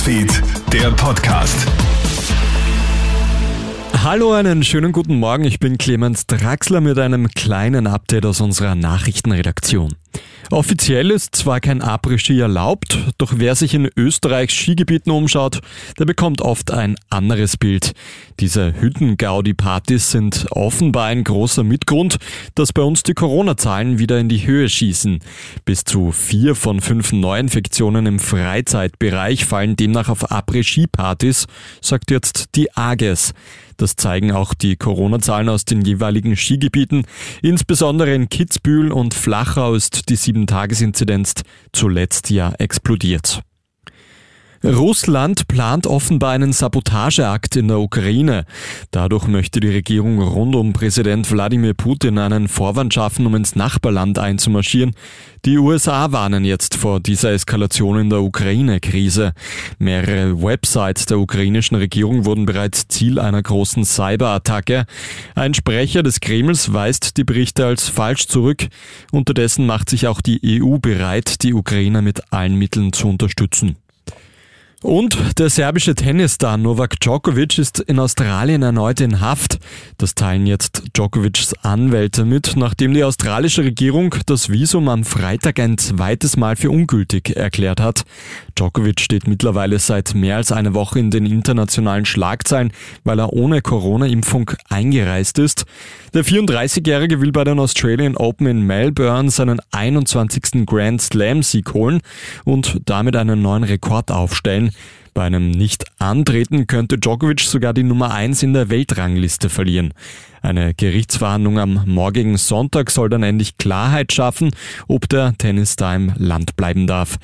Newsfeed, der Podcast. Hallo, einen schönen guten Morgen. Ich bin Clemens Draxler mit einem kleinen Update aus unserer Nachrichtenredaktion. Offiziell ist zwar kein Après-Ski erlaubt, doch wer sich in Österreichs Skigebieten umschaut, der bekommt oft ein anderes Bild. Diese Hütten-Gaudi-Partys sind offenbar ein großer Mitgrund, dass bei uns die Corona-Zahlen wieder in die Höhe schießen. Bis zu vier von fünf Neuinfektionen im Freizeitbereich fallen demnach auf Après-Ski-Partys, sagt jetzt die AGES. Das zeigen auch die Corona-Zahlen aus den jeweiligen Skigebieten. Insbesondere in Kitzbühel und Flachau ist die 7-Tages-Inzidenz zuletzt ja explodiert. Russland plant offenbar einen Sabotageakt in der Ukraine. Dadurch möchte die Regierung rund um Präsident Wladimir Putin einen Vorwand schaffen, um ins Nachbarland einzumarschieren. Die USA warnen jetzt vor dieser Eskalation in der Ukraine-Krise. Mehrere Websites der ukrainischen Regierung wurden bereits Ziel einer großen Cyberattacke. Ein Sprecher des Kremls weist die Berichte als falsch zurück. Unterdessen macht sich auch die EU bereit, die Ukrainer mit allen Mitteln zu unterstützen. Und der serbische Tennisstar Novak Djokovic ist in Australien erneut in Haft. Das teilen jetzt Djokovics Anwälte mit, nachdem die australische Regierung das Visum am Freitag ein zweites Mal für ungültig erklärt hat. Djokovic steht mittlerweile seit mehr als einer Woche in den internationalen Schlagzeilen, weil er ohne Corona-Impfung eingereist ist. Der 34-Jährige will bei den Australian Open in Melbourne seinen 21. Grand Slam-Sieg holen und damit einen neuen Rekord aufstellen. Bei einem Nicht-Antreten könnte Djokovic sogar die Nummer 1 in der Weltrangliste verlieren. Eine Gerichtsverhandlung am morgigen Sonntag soll dann endlich Klarheit schaffen, ob der Tennisstar im Land bleiben darf.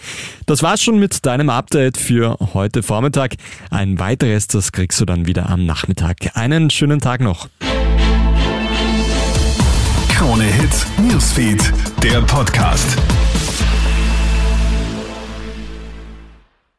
Das war's schon mit deinem Update für heute Vormittag. Ein weiteres, das kriegst du dann wieder am Nachmittag. Einen schönen Tag noch. Krone Hits, Newsfeed, der Podcast.